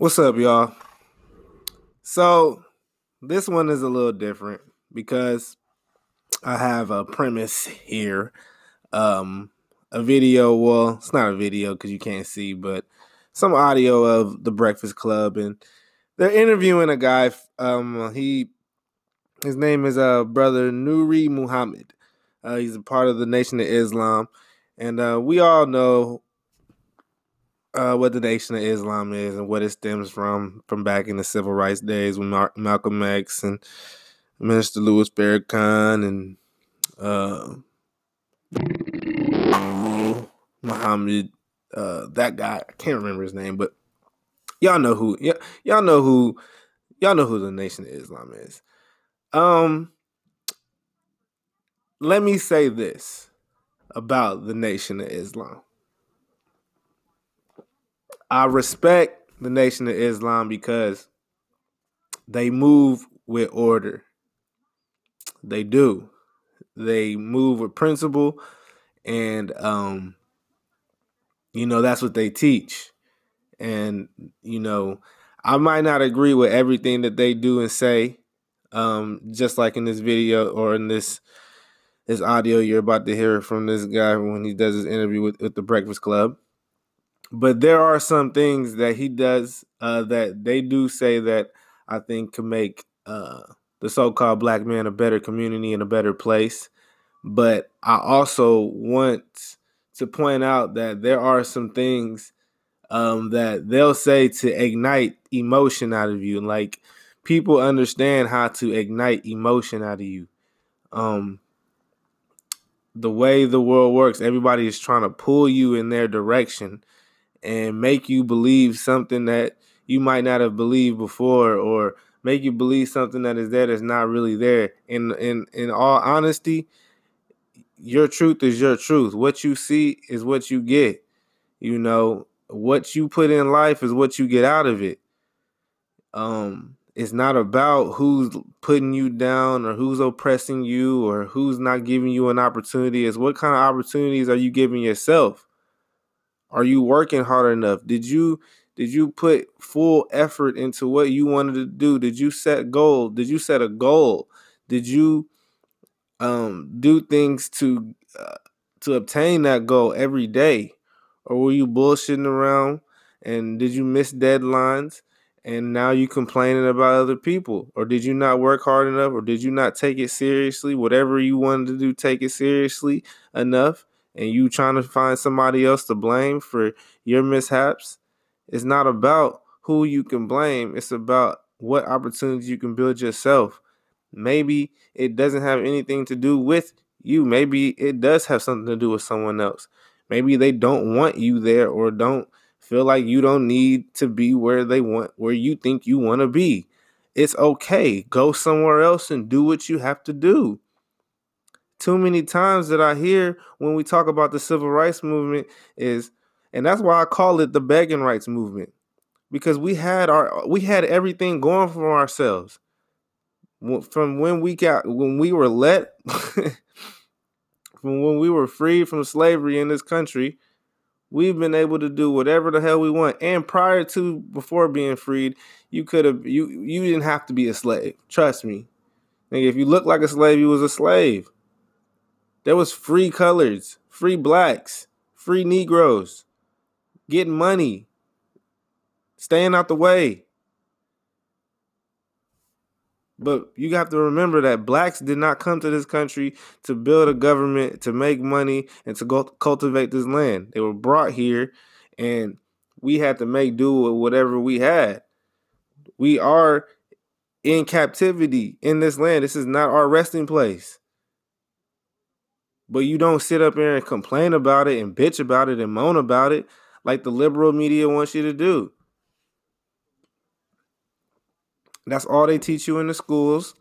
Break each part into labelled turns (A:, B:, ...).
A: What's up, y'all? So, this one is a little different because I have a premise here. Um, a video, well, it's not a video because you can't see, but some audio of the Breakfast Club, and they're interviewing a guy. Um, he, his name is uh brother Nuri Muhammad. Uh, he's a part of the Nation of Islam, and uh, we all know uh, what the Nation of Islam is and what it stems from from back in the civil rights days when Mar- Malcolm X and Minister Louis Farrakhan and uh, Muhammad, uh, that guy I can't remember his name, but y'all know who y- y'all know who y'all know who the Nation of Islam is. Um, let me say this about the Nation of Islam. I respect the Nation of Islam because they move with order. They do. They move with principle and um you know that's what they teach. And you know, I might not agree with everything that they do and say um just like in this video or in this this audio you're about to hear from this guy when he does his interview with, with the Breakfast Club but there are some things that he does uh, that they do say that I think can make uh, the so-called black man a better community and a better place. But I also want to point out that there are some things um, that they'll say to ignite emotion out of you. Like people understand how to ignite emotion out of you. Um, the way the world works, everybody is trying to pull you in their direction and make you believe something that you might not have believed before or make you believe something that is there that's not really there. In in in all honesty, your truth is your truth. What you see is what you get. You know, what you put in life is what you get out of it. Um it's not about who's putting you down or who's oppressing you or who's not giving you an opportunity. It's what kind of opportunities are you giving yourself? Are you working hard enough? Did you did you put full effort into what you wanted to do? Did you set goal? Did you set a goal? Did you um do things to uh, to obtain that goal every day? Or were you bullshitting around and did you miss deadlines and now you complaining about other people? Or did you not work hard enough or did you not take it seriously? Whatever you wanted to do, take it seriously enough and you trying to find somebody else to blame for your mishaps, it's not about who you can blame. It's about what opportunities you can build yourself. Maybe it doesn't have anything to do with you. Maybe it does have something to do with someone else. Maybe they don't want you there or don't feel like you don't need to be where they want where you think you want to be. It's okay. Go somewhere else and do what you have to do too many times that I hear when we talk about the civil rights movement is and that's why I call it the begging rights movement. Because we had our we had everything going for ourselves. From when we got when we were let from when we were free from slavery in this country we've been able to do whatever the hell we want. And prior to before being freed you could have you you didn't have to be a slave. Trust me. If you looked like a slave you was a slave there was free colors, free blacks, free Negroes, getting money, staying out the way. But you have to remember that blacks did not come to this country to build a government, to make money, and to go cultivate this land. They were brought here, and we had to make do with whatever we had. We are in captivity in this land. This is not our resting place but you don't sit up there and complain about it and bitch about it and moan about it like the liberal media wants you to do. That's all they teach you in the schools.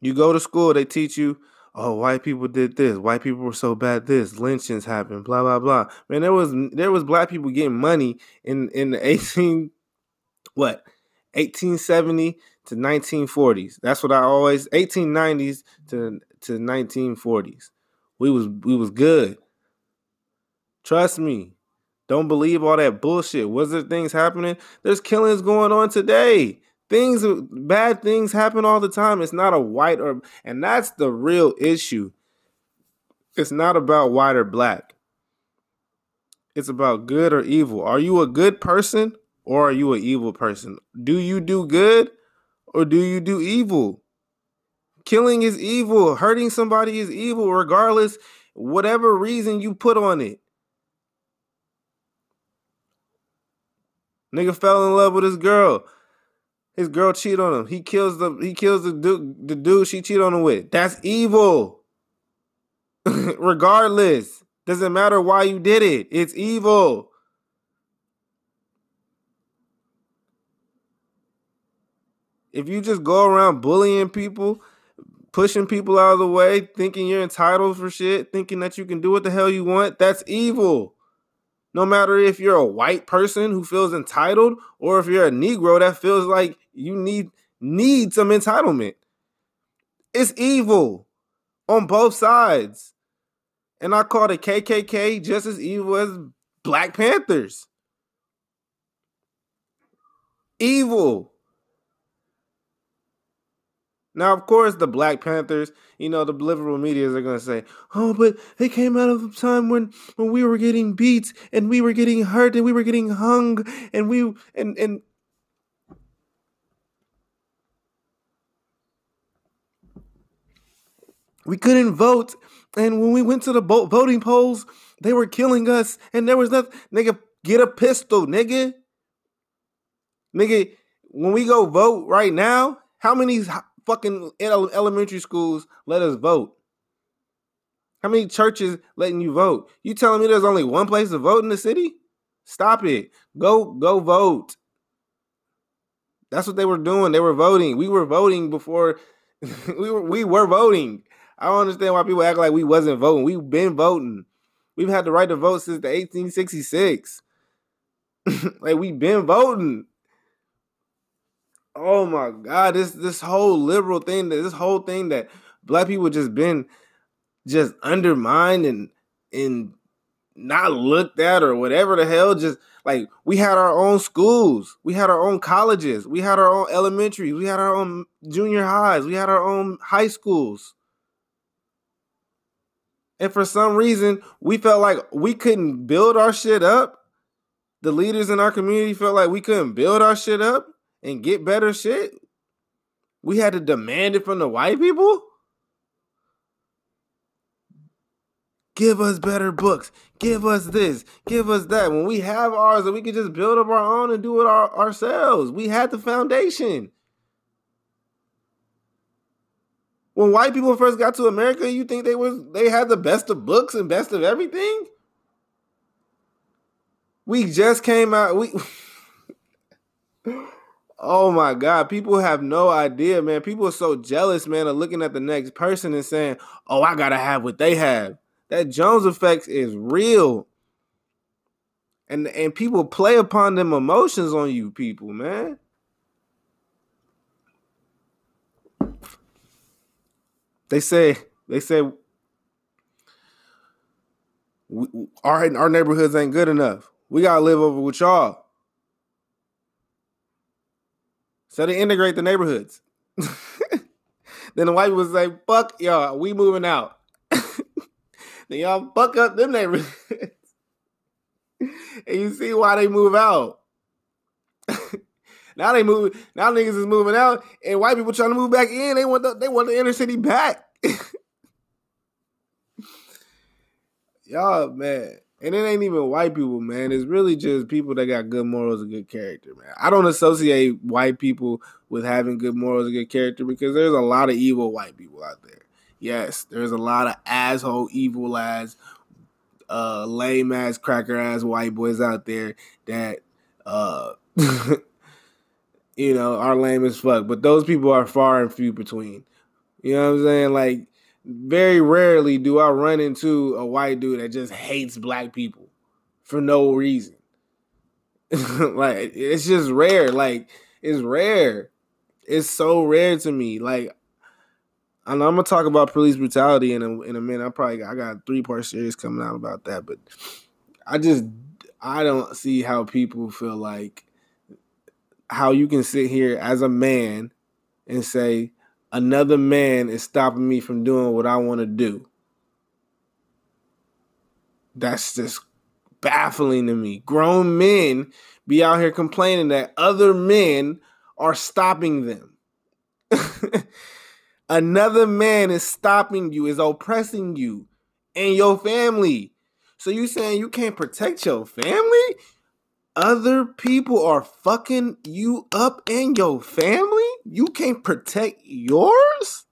A: You go to school, they teach you, oh, white people did this, white people were so bad this, lynchings happened, blah blah blah. Man, there was there was black people getting money in in the 18 what 1870 to 1940s. That's what I always 1890s to to 1940s we was we was good. Trust me. Don't believe all that bullshit. Was there things happening? There's killings going on today. Things bad things happen all the time. It's not a white or and that's the real issue. It's not about white or black. It's about good or evil. Are you a good person or are you an evil person? Do you do good or do you do evil? Killing is evil. Hurting somebody is evil, regardless, whatever reason you put on it. Nigga fell in love with his girl. His girl cheat on him. He kills the he kills the dude the dude she cheat on him with. That's evil. Regardless, doesn't matter why you did it. It's evil. If you just go around bullying people, pushing people out of the way, thinking you're entitled for shit, thinking that you can do what the hell you want, that's evil. No matter if you're a white person who feels entitled or if you're a Negro that feels like you need need some entitlement. It's evil on both sides. And I call the KKK just as evil as Black Panthers. Evil. Now, of course, the Black Panthers, you know, the liberal medias are going to say, oh, but they came out of a time when, when we were getting beat and we were getting hurt and we were getting hung and we, and, and, we couldn't vote. And when we went to the voting polls, they were killing us and there was nothing. Nigga, get a pistol, nigga. Nigga, when we go vote right now, how many fucking elementary schools let us vote? How many churches letting you vote? You telling me there's only one place to vote in the city? Stop it. Go go vote. That's what they were doing. They were voting. We were voting before we were we were voting. I don't understand why people act like we wasn't voting. We've been voting. We've had the right to vote since the 1866. like we've been voting. Oh my God, this this whole liberal thing, this whole thing that black people just been just undermined and and not looked at or whatever the hell. Just like we had our own schools, we had our own colleges, we had our own elementary, we had our own junior highs, we had our own high schools. And for some reason, we felt like we couldn't build our shit up. The leaders in our community felt like we couldn't build our shit up and get better shit? We had to demand it from the white people? Give us better books. Give us this. Give us that. When we have ours and we can just build up our own and do it our, ourselves. We had the foundation. When white people first got to America, you think they was they had the best of books and best of everything? We just came out. We Oh my God, people have no idea, man. People are so jealous, man, of looking at the next person and saying, "Oh, I gotta have what they have." That Jones effect is real, and and people play upon them emotions on you, people, man. They say they say our our neighborhoods ain't good enough. We gotta live over with y'all. So they integrate the neighborhoods. then the white people say, fuck y'all, we moving out. then y'all fuck up them neighborhoods. and you see why they move out. now they move. Now niggas is moving out, and white people trying to move back in. They want the they want the inner city back. Y'all, man. And it ain't even white people, man. It's really just people that got good morals and good character, man. I don't associate white people with having good morals and good character because there's a lot of evil white people out there. Yes, there's a lot of asshole, evil ass, uh, lame ass, cracker ass white boys out there that, uh, you know, are lame as fuck. But those people are far and few between. You know what I'm saying? Like, very rarely do I run into a white dude that just hates black people for no reason. like it's just rare. Like it's rare. It's so rare to me. Like I know I'm gonna talk about police brutality in a in a minute. I probably I got a three part series coming out about that, but I just I don't see how people feel like how you can sit here as a man and say another man is stopping me from doing what I want to do. That's just baffling to me. Grown men be out here complaining that other men are stopping them. Another man is stopping you, is oppressing you and your family. So you saying you can't protect your family? Other people are fucking you up and your family? You can't protect yours?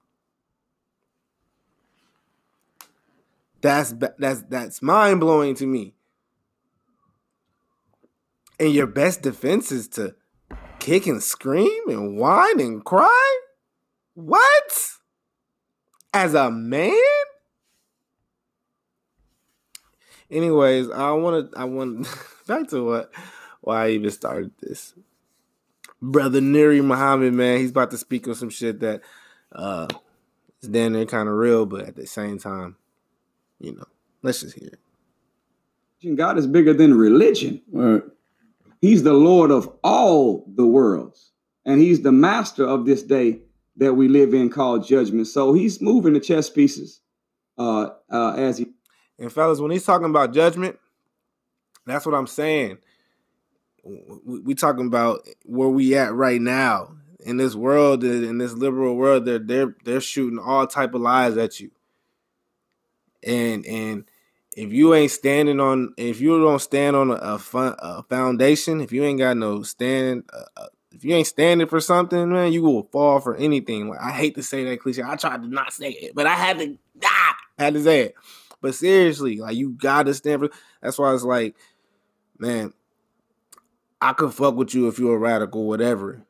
A: That's that's that's mind blowing to me. And your best defense is to kick and scream and whine and cry? What? As a man? Anyways, I want to. I want back to what why I even started this. Brother Nuri Muhammad, man, he's about to speak on some shit that uh is damn near kind of real, but at the same time, you know, let's just hear
B: it. God is bigger than religion. Right. He's the Lord of all the worlds, and He's the master of this day that we live in called judgment. So He's moving the chess pieces uh, uh, as He.
A: And fellas, when He's talking about judgment, that's what I'm saying. We, talking about where we at right now in this world, in this liberal world. They're they're they're shooting all type of lies at you, and and if you ain't standing on, if you don't stand on a, a, fun, a foundation, if you ain't got no stand, uh, uh, if you ain't standing for something, man, you will fall for anything. Like I hate to say that cliche. I tried to not say it, but I had to. Ah, had to say it. But seriously, like you gotta stand for. That's why it's like, man, I could fuck with you if you're a radical, whatever.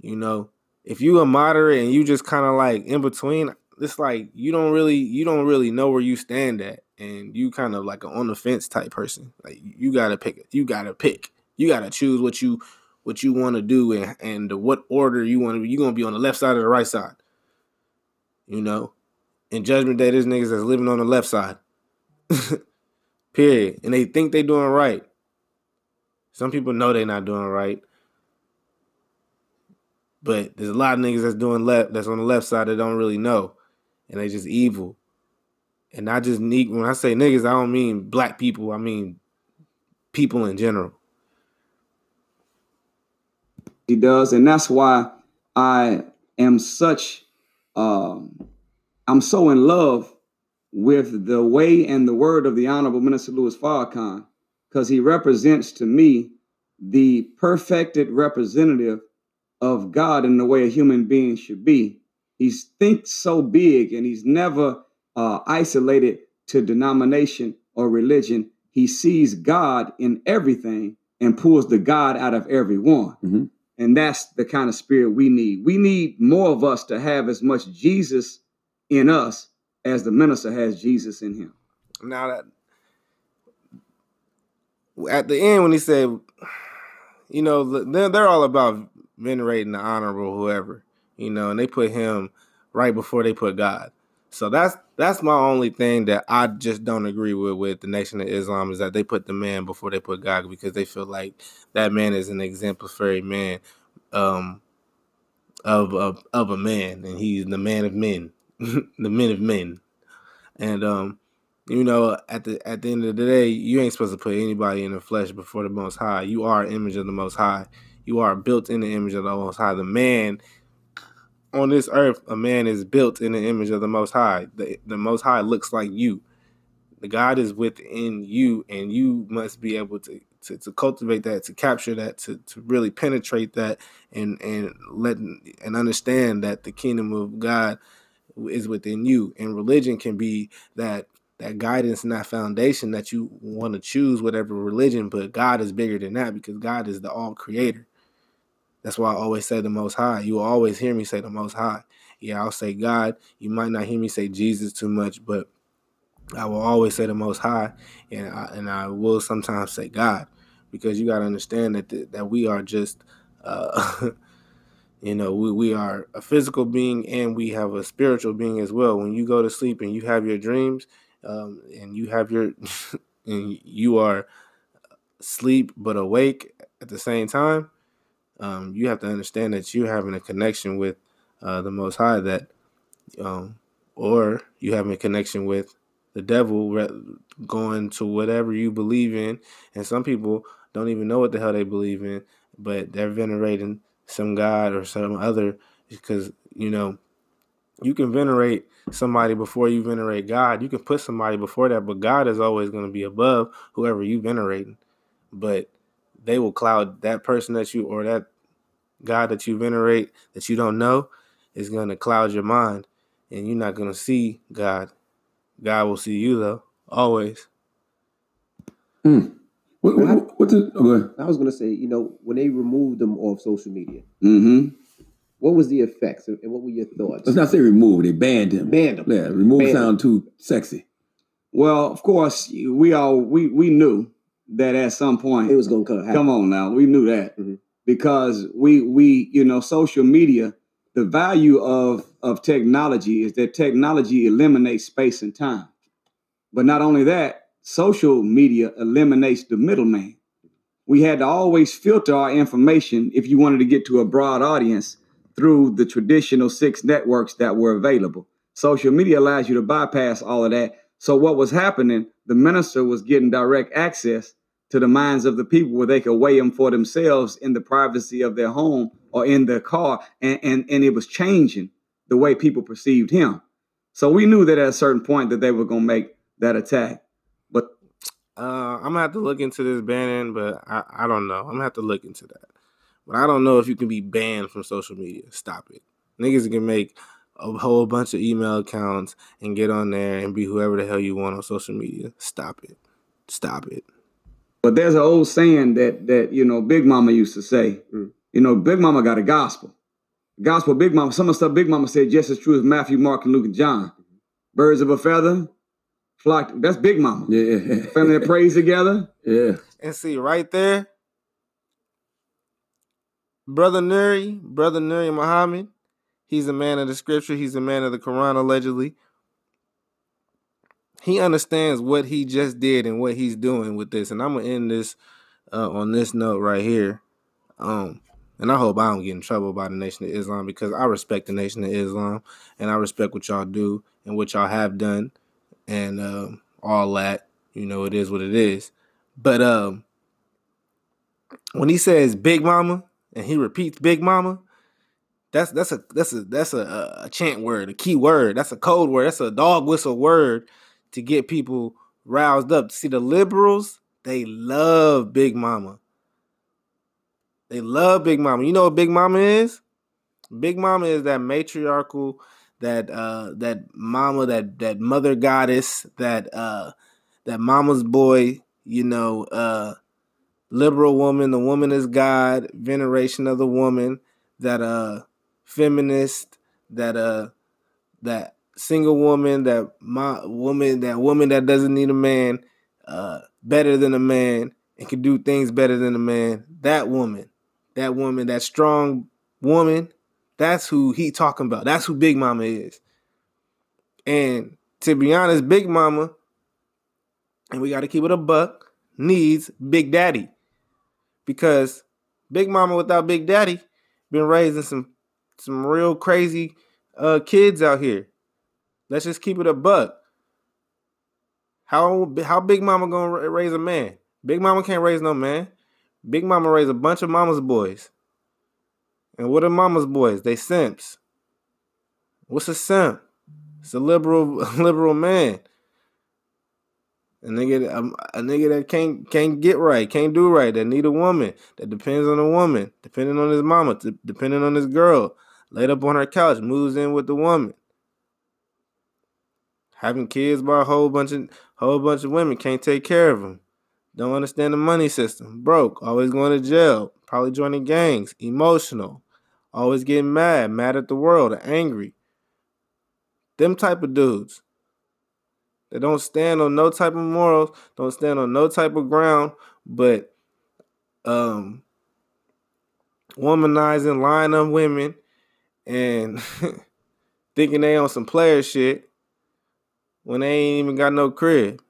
A: You know, if you a moderate and you just kind of like in between, it's like you don't really you don't really know where you stand at and you kind of like an on the fence type person. Like you gotta pick you gotta pick. You gotta choose what you what you want to do and and what order you want to be. You gonna be on the left side or the right side you know? In judgment day there's niggas that's living on the left side period. And they think they doing right some people know they're not doing right but there's a lot of niggas that's doing left that's on the left side that don't really know and they just evil. And not just need when I say niggas, I don't mean black people, I mean people in general.
B: He does, and that's why I am such um I'm so in love with the way and the word of the Honorable Minister Louis Farrakhan, because he represents to me the perfected representative of God in the way a human being should be. He thinks so big and he's never uh, isolated to denomination or religion. He sees God in everything and pulls the God out of everyone. Mm-hmm. And that's the kind of spirit we need. We need more of us to have as much Jesus in us as the minister has Jesus in him.
A: Now that at the end when he said, you know, they're, they're all about venerating the honorable whoever you know, and they put him right before they put God. So that's that's my only thing that I just don't agree with with the Nation of Islam is that they put the man before they put God because they feel like that man is an exemplary man um, of, of of a man and he's the man of men, the men of men, and um, you know at the at the end of the day you ain't supposed to put anybody in the flesh before the Most High. You are image of the Most High. You are built in the image of the Most High. The man on this earth, a man is built in the image of the Most High. The, the Most High looks like you. The God is within you, and you must be able to, to, to cultivate that, to capture that, to, to really penetrate that, and and let and understand that the kingdom of God is within you. And religion can be that that guidance and that foundation that you want to choose whatever religion, but God is bigger than that because God is the all creator. That's why I always say the Most High. You will always hear me say the Most High. Yeah, I'll say God. You might not hear me say Jesus too much, but I will always say the Most High, and I, and I will sometimes say God, because you got to understand that that we are just, uh, you know, we, we are a physical being and we have a spiritual being as well. When you go to sleep and you have your dreams, um, and you have your, and you are sleep but awake at the same time, um, you have to understand that you're having a connection with uh, the Most High that, um, or you having a connection with the devil going to whatever you believe in. And some people don't even know what the hell they believe in, but they're venerating some God or some other because, you know, you can venerate somebody before you venerate God. You can put somebody before that, but God is always going to be above whoever you venerate. But they will cloud that person that you or that God that you venerate that you don't know is going to cloud your mind and you're not going to see God. God will see you though, always.
C: Mm. What, what, what the,
D: oh, I was going to say, you know, when they removed them off social media,
B: mm-hmm.
D: What was the effects and what were your thoughts?
C: Let's not say remove, they banned him.
D: Banned him.
C: Yeah, remove sound too sexy.
B: Well, of course, we all we we knew that at some point
D: it was going to
B: come. Come on now, we knew that mm-hmm. because we we you know social media. The value of of technology is that technology eliminates space and time, but not only that, social media eliminates the middleman. We had to always filter our information if you wanted to get to a broad audience through the traditional six networks that were available. Social media allows you to bypass all of that. So what was happening, the minister was getting direct access to the minds of the people where they could weigh them for themselves in the privacy of their home or in their car. And, and, and it was changing the way people perceived him. So we knew that at a certain point that they were going to make that attack. But
A: uh, I'm gonna have to look into this banning, but I, I don't know. I'm gonna have to look into that. But I don't know if you can be banned from social media. Stop it. Niggas can make a whole bunch of email accounts and get on there and be whoever the hell you want on social media. Stop it. Stop it.
B: But there's an old saying that that you know Big Mama used to say. Mm. You know, Big Mama got a gospel. Gospel Big Mama. Some of the stuff Big Mama said just as true as Matthew, Mark, and Luke and John. Birds of a feather, flock. That's Big Mama.
C: Yeah.
B: Family that prays together.
C: Yeah.
A: And see right there, brother Nuri, brother Nuri Muhammad. He's a man of the scripture. He's a man of the Quran, allegedly he understands what he just did and what he's doing with this. And I'm gonna end this uh, on this note right here. Um, and I hope I don't get in trouble by the Nation of Islam because I respect the Nation of Islam and I respect what y'all do and what y'all have done and um, all that. You know, it is what it is. But um, when he says Big Mama and he repeats Big Mama, that's that's a that's a that's a, a chant word, a key word. That's a code word. That's a dog whistle word to get people roused up. See, the liberals, they love Big Mama. They love Big Mama. You know what Big Mama is? Big Mama is that matriarchal, that uh that mama, that that mother goddess, that uh that mama's boy, you know, uh liberal woman, the woman is God, veneration of the woman, that uh feminist, that uh that single woman, that my woman, that woman that doesn't need a man, uh, better than a man and can do things better than a man. That woman, that woman, that strong woman, that's who he talking about. That's who Big Mama is. And to be honest, Big Mama, and we got to keep it a buck, needs Big Daddy. Because Big Mama without Big Daddy been raising some some real crazy uh kids out here. Let's just keep it a buck. How how Big Mama gonna raise a man? Big Mama can't raise no man. Big Mama raise a bunch of mama's boys. And what are mama's boys? They simps. What's a simp? It's a liberal liberal man. A nigga, a, um, a nigga that can't can't get right, can't do right, that need a woman, that depends on a woman, depending on his mama, depending on his girl, laid up on her couch, moves in with the woman. Having kids by a whole bunch of whole bunch of women can't take care of them don't understand the money system. Broke always going to jail probably joining gangs emotional always getting mad mad at the world angry. Them type of dudes they don't stand on no type of morals don't stand on no type of ground but um womanizing lying on women and thinking they on some player shit when they ain't even got no crib.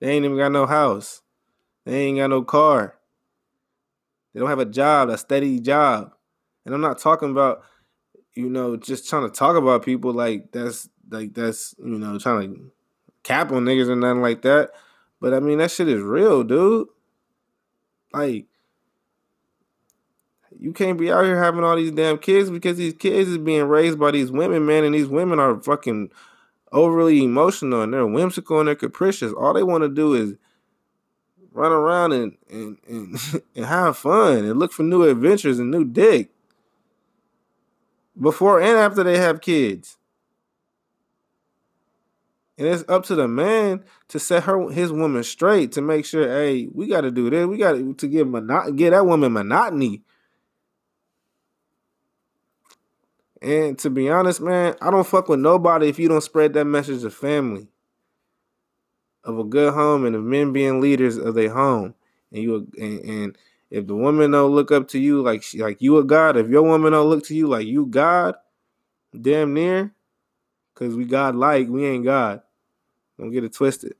A: They ain't even got no house. They ain't got no car. They don't have a job, a steady job. And I'm not talking about, you know, just trying to talk about people like that's like that's, you know, trying to cap on niggas or nothing like that. But I mean that shit is real, dude. Like you can't be out here having all these damn kids because these kids is being raised by these women, man, and these women are fucking overly emotional and they're whimsical and they're capricious. All they want to do is run around and and, and and have fun and look for new adventures and new dick before and after they have kids. And it's up to the man to set her his woman straight to make sure, hey, we got to do this. We got to give monot- get that woman monotony. And to be honest, man, I don't fuck with nobody if you don't spread that message of family, of a good home, and of men being leaders of their home. And you and, and if the woman don't look up to you like she, like you a god, if your woman don't look to you like you God, damn near, cause we God like, we ain't God. Don't get it twisted.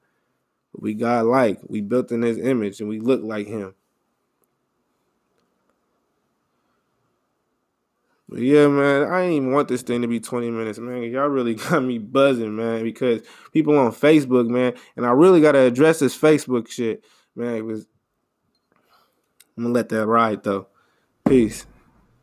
A: We God like, we built in His image, and we look like Him. But yeah, man, I didn't even want this thing to be 20 minutes, man. Y'all really got me buzzing, man, because people on Facebook, man, and I really got to address this Facebook shit, man. It was, I'm gonna let that ride though. Peace.